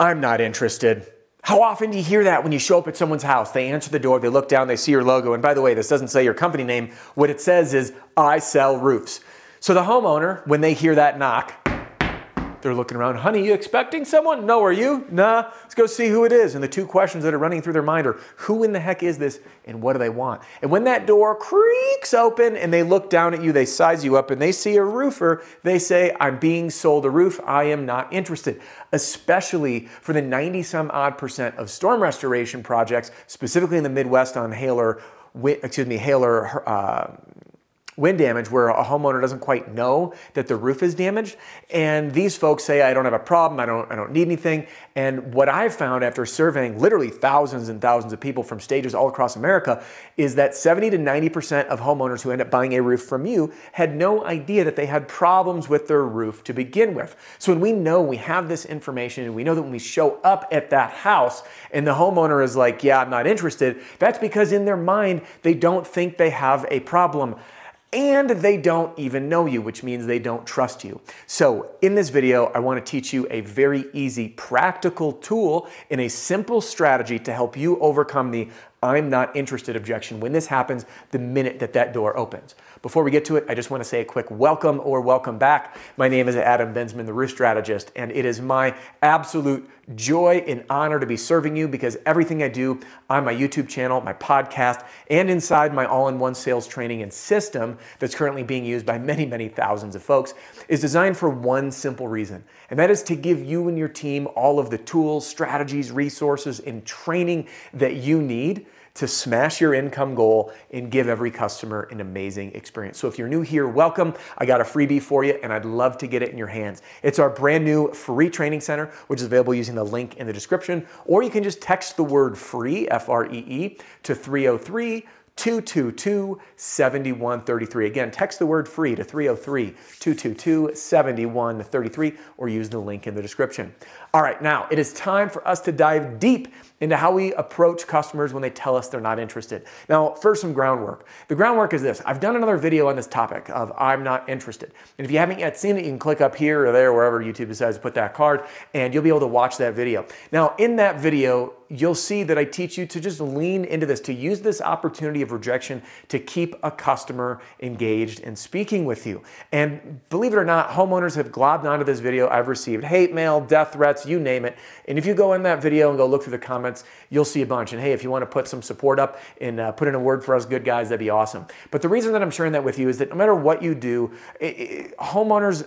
I'm not interested. How often do you hear that when you show up at someone's house? They answer the door, they look down, they see your logo. And by the way, this doesn't say your company name. What it says is, I sell roofs. So the homeowner, when they hear that knock, they're looking around, honey, you expecting someone? No, are you? Nah, let's go see who it is. And the two questions that are running through their mind are, who in the heck is this and what do they want? And when that door creaks open and they look down at you, they size you up and they see a roofer, they say, I'm being sold a roof, I am not interested. Especially for the 90 some odd percent of storm restoration projects, specifically in the Midwest on hail or, excuse me, hail or uh, wind damage where a homeowner doesn't quite know that the roof is damaged. And these folks say, I don't have a problem, I don't, I don't need anything. And what I've found after surveying literally thousands and thousands of people from stages all across America is that 70 to 90% of homeowners who end up buying a roof from you had no idea that they had problems with their roof to begin with. So when we know we have this information and we know that when we show up at that house and the homeowner is like, yeah, I'm not interested, that's because in their mind, they don't think they have a problem and they don't even know you, which means they don't trust you. So in this video, I wanna teach you a very easy practical tool and a simple strategy to help you overcome the I'm not interested objection when this happens the minute that that door opens. Before we get to it, I just want to say a quick welcome or welcome back. My name is Adam Bensman, the Roof Strategist, and it is my absolute joy and honor to be serving you because everything I do on my YouTube channel, my podcast, and inside my all in one sales training and system that's currently being used by many, many thousands of folks is designed for one simple reason, and that is to give you and your team all of the tools, strategies, resources, and training that you need to smash your income goal and give every customer an amazing experience. So if you're new here, welcome. I got a freebie for you and I'd love to get it in your hands. It's our brand new free training center, which is available using the link in the description, or you can just text the word free, F R E E, to 303 222 7133. Again, text the word free to 303 222 7133 or use the link in the description. All right, now it is time for us to dive deep into how we approach customers when they tell us they're not interested. Now, first, some groundwork. The groundwork is this I've done another video on this topic of I'm not interested. And if you haven't yet seen it, you can click up here or there, wherever YouTube decides to put that card, and you'll be able to watch that video. Now, in that video, you'll see that I teach you to just lean into this, to use this opportunity of rejection to keep a customer engaged and speaking with you. And believe it or not, homeowners have globbed onto this video. I've received hate mail, death threats, you name it. And if you go in that video and go look through the comments, you'll see a bunch. And hey, if you want to put some support up and uh, put in a word for us good guys, that'd be awesome. But the reason that I'm sharing that with you is that no matter what you do, it, it, homeowners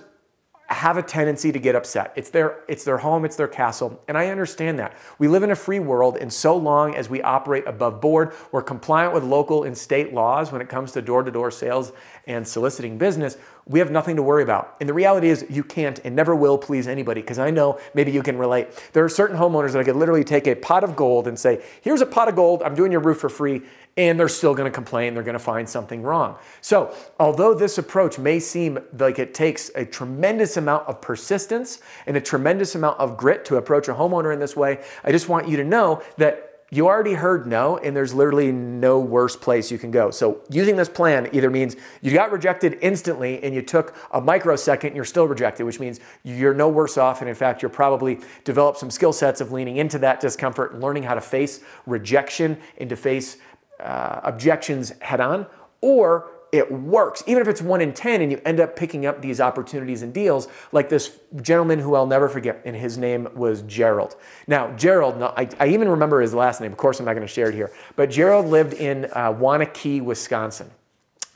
have a tendency to get upset. It's their it's their home, it's their castle, and I understand that. We live in a free world and so long as we operate above board, we're compliant with local and state laws when it comes to door-to-door sales and soliciting business, we have nothing to worry about. And the reality is you can't and never will please anybody because I know maybe you can relate. There are certain homeowners that I could literally take a pot of gold and say, "Here's a pot of gold. I'm doing your roof for free." and they're still going to complain. They're going to find something wrong. So, although this approach may seem like it takes a tremendous amount of persistence and a tremendous amount of grit to approach a homeowner in this way, I just want you to know that you already heard no, and there's literally no worse place you can go. So, using this plan either means you got rejected instantly and you took a microsecond and you're still rejected, which means you're no worse off. And in fact, you're probably developed some skill sets of leaning into that discomfort and learning how to face rejection and to face uh, objections head on, or it works. Even if it's one in 10 and you end up picking up these opportunities and deals, like this gentleman who I'll never forget, and his name was Gerald. Now, Gerald, I, I even remember his last name. Of course, I'm not going to share it here, but Gerald lived in uh, Waunakee, Wisconsin.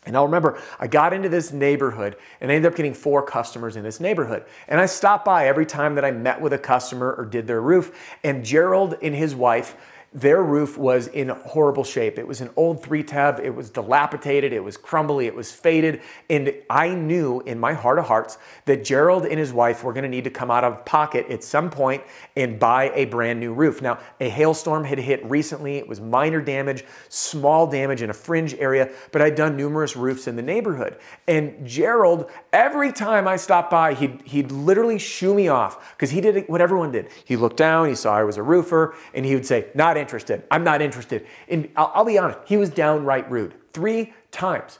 And I'll remember I got into this neighborhood and I ended up getting four customers in this neighborhood. And I stopped by every time that I met with a customer or did their roof. And Gerald and his wife, their roof was in horrible shape. It was an old three tab, it was dilapidated, it was crumbly, it was faded. And I knew in my heart of hearts that Gerald and his wife were gonna need to come out of pocket at some point and buy a brand new roof. Now, a hailstorm had hit recently, it was minor damage, small damage in a fringe area, but I'd done numerous roofs in the neighborhood. And Gerald, every time I stopped by, he'd, he'd literally shoo me off because he did what everyone did. He looked down, he saw I was a roofer, and he would say, Not interested. I'm not interested. And I'll, I'll be honest, he was downright rude three times.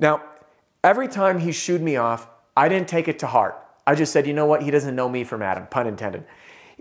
Now, every time he shooed me off, I didn't take it to heart. I just said, you know what? He doesn't know me from Adam, pun intended.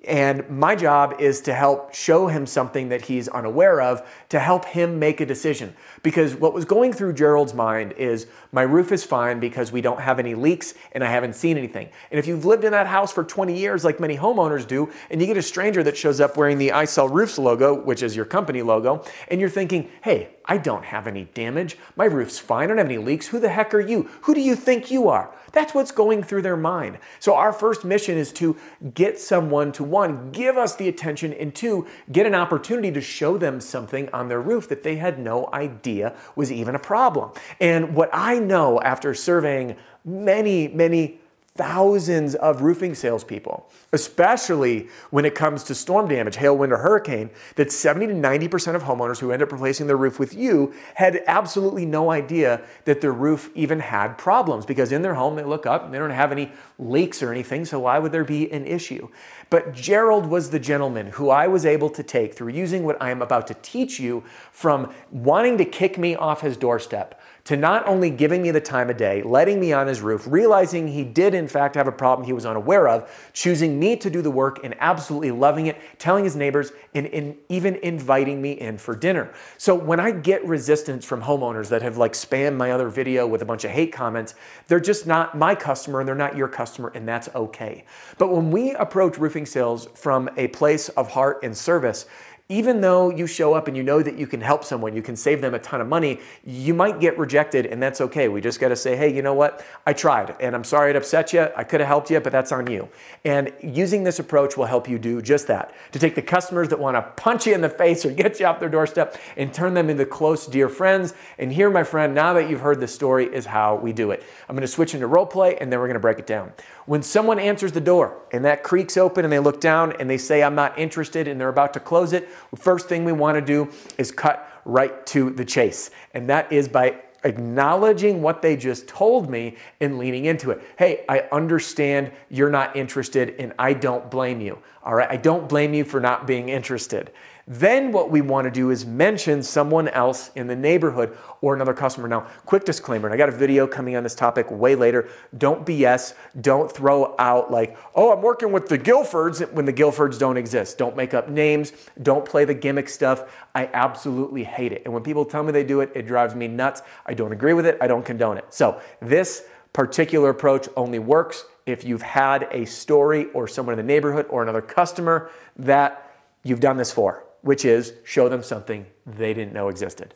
And my job is to help show him something that he's unaware of to help him make a decision. Because what was going through Gerald's mind is my roof is fine because we don't have any leaks and I haven't seen anything. And if you've lived in that house for 20 years, like many homeowners do, and you get a stranger that shows up wearing the I Sell Roofs logo, which is your company logo, and you're thinking, hey, I don't have any damage. My roof's fine. I don't have any leaks. Who the heck are you? Who do you think you are? That's what's going through their mind. So, our first mission is to get someone to one, give us the attention, and two, get an opportunity to show them something on their roof that they had no idea was even a problem. And what I know after surveying many, many thousands of roofing salespeople, especially when it comes to storm damage, hail, wind, or hurricane, that 70 to 90% of homeowners who end up replacing their roof with you had absolutely no idea that their roof even had problems because in their home they look up and they don't have any leaks or anything, so why would there be an issue? But Gerald was the gentleman who I was able to take through using what I am about to teach you from wanting to kick me off his doorstep to not only giving me the time of day, letting me on his roof, realizing he did in fact have a problem he was unaware of, choosing me to do the work and absolutely loving it, telling his neighbors, and, and, even inviting me in for dinner. So when I get resistance from homeowners that have like spammed my other video with a bunch of hate comments, they're just not my customer and they're not your customer, and that's okay. But when we approach roofing sales from a place of heart and service, even though you show up and you know that you can help someone, you can save them a ton of money, you might get rejected and that's okay. We just got to say, hey, you know what? I tried and I'm sorry it upset you. I could have helped you, but that's on you. And using this approach will help you do just that to take the customers that want to punch you in the face or get you off their doorstep and turn them into close, dear friends. And here, my friend, now that you've heard the story, is how we do it. I'm going to switch into role play and then we're going to break it down. When someone answers the door and that creaks open and they look down and they say, I'm not interested, and they're about to close it, first thing we want to do is cut right to the chase. And that is by acknowledging what they just told me and leaning into it. Hey, I understand you're not interested and I don't blame you. All right, I don't blame you for not being interested. Then what we want to do is mention someone else in the neighborhood or another customer. Now, quick disclaimer, and I got a video coming on this topic way later. Don't BS. Don't throw out like, oh, I'm working with the Guilfords when the Guilfords don't exist. Don't make up names. Don't play the gimmick stuff. I absolutely hate it. And when people tell me they do it, it drives me nuts. I don't agree with it. I don't condone it. So this particular approach only works if you've had a story or someone in the neighborhood or another customer that you've done this for which is show them something they didn't know existed.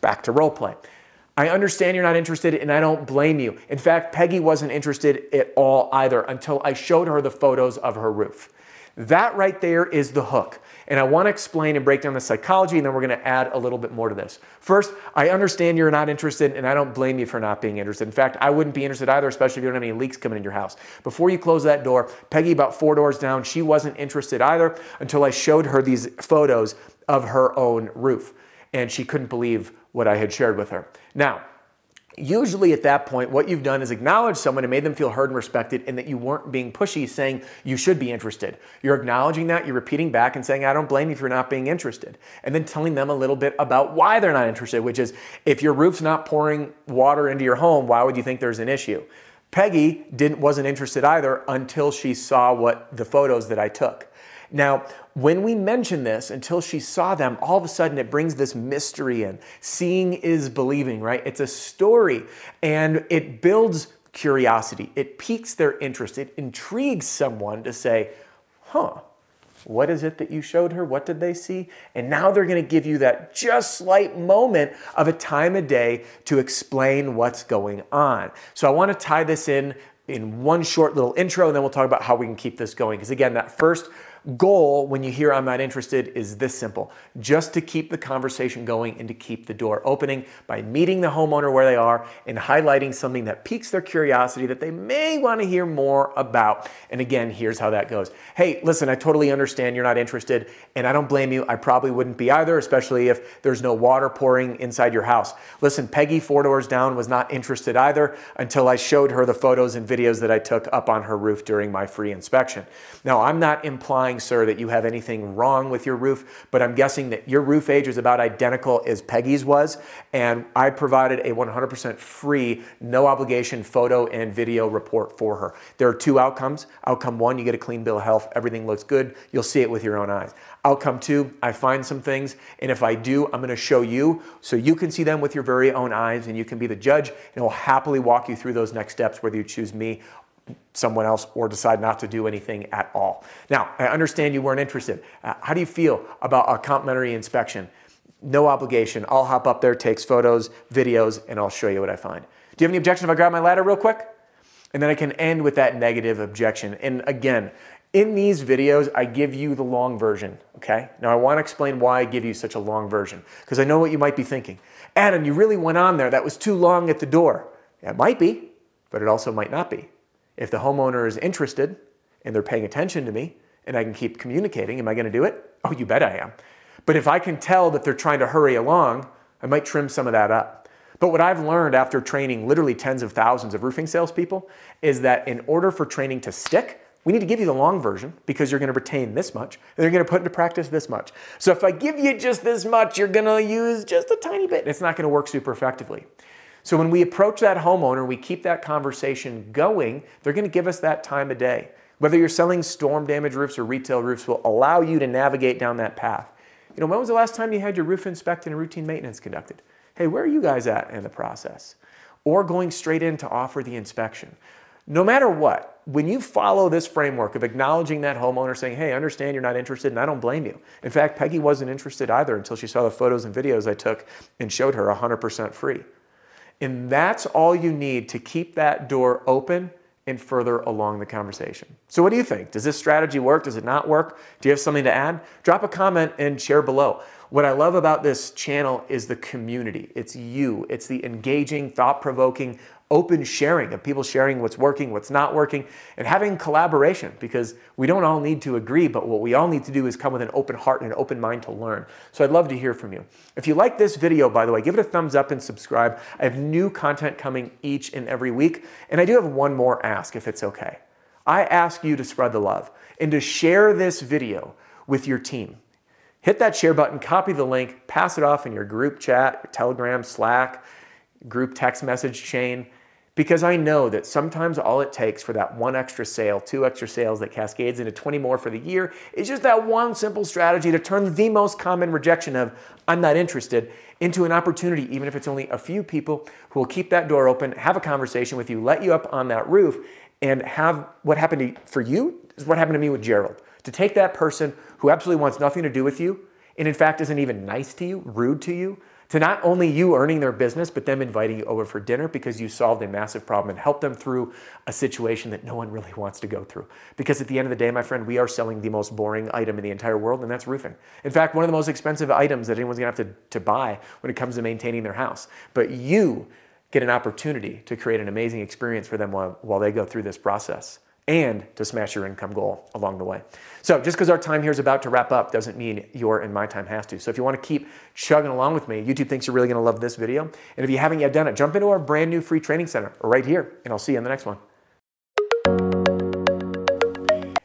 Back to role play. I understand you're not interested and I don't blame you. In fact, Peggy wasn't interested at all either until I showed her the photos of her roof. That right there is the hook. And I want to explain and break down the psychology, and then we're going to add a little bit more to this. First, I understand you're not interested, and I don't blame you for not being interested. In fact, I wouldn't be interested either, especially if you don't have any leaks coming in your house. Before you close that door, Peggy, about four doors down, she wasn't interested either until I showed her these photos of her own roof. And she couldn't believe what I had shared with her. Now, Usually at that point, what you've done is acknowledge someone and made them feel heard and respected and that you weren't being pushy saying you should be interested. You're acknowledging that, you're repeating back and saying, I don't blame you for not being interested. And then telling them a little bit about why they're not interested, which is if your roof's not pouring water into your home, why would you think there's an issue? Peggy didn't, wasn't interested either until she saw what the photos that I took. Now, when we mention this, until she saw them, all of a sudden it brings this mystery in. Seeing is believing, right? It's a story and it builds curiosity. It piques their interest. It intrigues someone to say, huh, what is it that you showed her? What did they see? And now they're going to give you that just slight moment of a time of day to explain what's going on. So I want to tie this in in one short little intro, and then we'll talk about how we can keep this going. Because again, that first goal when you hear I'm not interested is this simple just to keep the conversation going and to keep the door opening by meeting the homeowner where they are and highlighting something that piques their curiosity that they may want to hear more about. And again, here's how that goes. Hey, listen, I totally understand you're not interested, and I don't blame you. I probably wouldn't be either, especially if there's no water pouring inside your house. Listen, Peggy, four doors down, was not interested either until I showed her the photos and videos that I took up on her roof during my free inspection. Now, I'm not implying implying, sir, that you have anything wrong with your roof, but I'm guessing that your roof age is about identical as Peggy's was. And I provided a 100% free, no obligation photo and video report for her. There are two outcomes. Outcome one, you get a clean bill of health, everything looks good, you'll see it with your own eyes. Outcome two, I find some things, and if I do, I'm gonna show you so you can see them with your very own eyes and you can be the judge, and I'll happily walk you through those next steps, whether you choose me someone else or decide not to do anything at all. Now, I understand you weren't interested. Uh, how do you feel about a complimentary inspection? No obligation. I'll hop up there, takes photos, videos, and I'll show you what I find. Do you have any objection if I grab my ladder real quick? And then I can end with that negative objection. And again, in these videos, I give you the long version, okay? Now I wanna explain why I give you such a long version, because I know what you might be thinking. Adam, you really went on there. That was too long at the door. It might be, but it also might not be. If the homeowner is interested and they're paying attention to me and I can keep communicating, am I going to do it? Oh, you bet I am. But if I can tell that they're trying to hurry along, I might trim some of that up. But what I've learned after training literally tens of thousands of roofing salespeople is that in order for training to stick, we need to give you the long version because you're going to retain this much and you're going to put into practice this much. So if I give you just this much, you're going to use just a tiny bit. and It's not going to work super effectively. So when we approach that homeowner, we keep that conversation going, they're going to give us that time of day. Whether you're selling storm damage roofs or retail roofs will allow you to navigate down that path. You know, when was the last time you had your roof inspected and routine maintenance conducted? Hey, where are you guys at in the process? Or going straight in to offer the inspection. No matter what, when you follow this framework of acknowledging that homeowner saying, hey, I understand you're not interested and I don't blame you. In fact, Peggy wasn't interested either until she saw the photos and videos I took and showed her 100% free. And that's all you need to keep that door open and further along the conversation. So, what do you think? Does this strategy work? Does it not work? Do you have something to add? Drop a comment and share below. What I love about this channel is the community. It's you, it's the engaging, thought provoking open sharing of people sharing what's working, what's not working, and having collaboration because we don't all need to agree, but what we all need to do is come with an open heart and an open mind to learn. So I'd love to hear from you. If you like this video, by the way, give it a thumbs up and subscribe. I have new content coming each and every week, and I do have one more ask if it's okay. I ask you to spread the love and to share this video with your team. Hit that share button, copy the link, pass it off in your group chat, your Telegram, Slack, group text message chain because I know that sometimes all it takes for that one extra sale, two extra sales that cascades into 20 more for the year is just that one simple strategy to turn the most common rejection of, I'm not interested, into an opportunity, even if it's only a few people who will keep that door open, have a conversation with you, let you up on that roof, and have what happened to, for you is what happened to me with Gerald. To take that person who absolutely wants nothing to do with you, and in fact isn't even nice to you, rude to you, to not only you earning their business, but them inviting you over for dinner because you solved a massive problem and helped them through a situation that no one really wants to go through. Because at the end of the day, my friend, we are selling the most boring item in the entire world, and that's roofing. In fact, one of the most expensive items that anyone's gonna have to, to buy when it comes to maintaining their house. But you get an opportunity to create an amazing experience for them while, while they go through this process and to smash your income goal along the way. So, just because our time here is about to wrap up doesn't mean your and my time has to. So, if you want to keep chugging along with me, YouTube thinks you're really going to love this video. And if you haven't yet done it, jump into our brand new free training center right here, and I'll see you in the next one.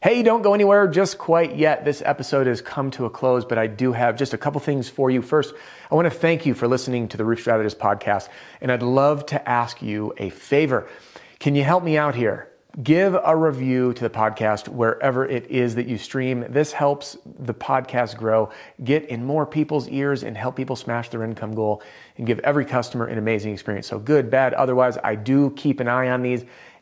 Hey, don't go anywhere just quite yet. This episode has come to a close, but I do have just a couple things for you. First, I want to thank you for listening to the Roof Strategist podcast, and I'd love to ask you a favor. Can you help me out here? Give a review to the podcast wherever it is that you stream. This helps the podcast grow, get in more people's ears, and help people smash their income goal and give every customer an amazing experience. So, good, bad, otherwise, I do keep an eye on these